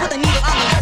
Put the needle on the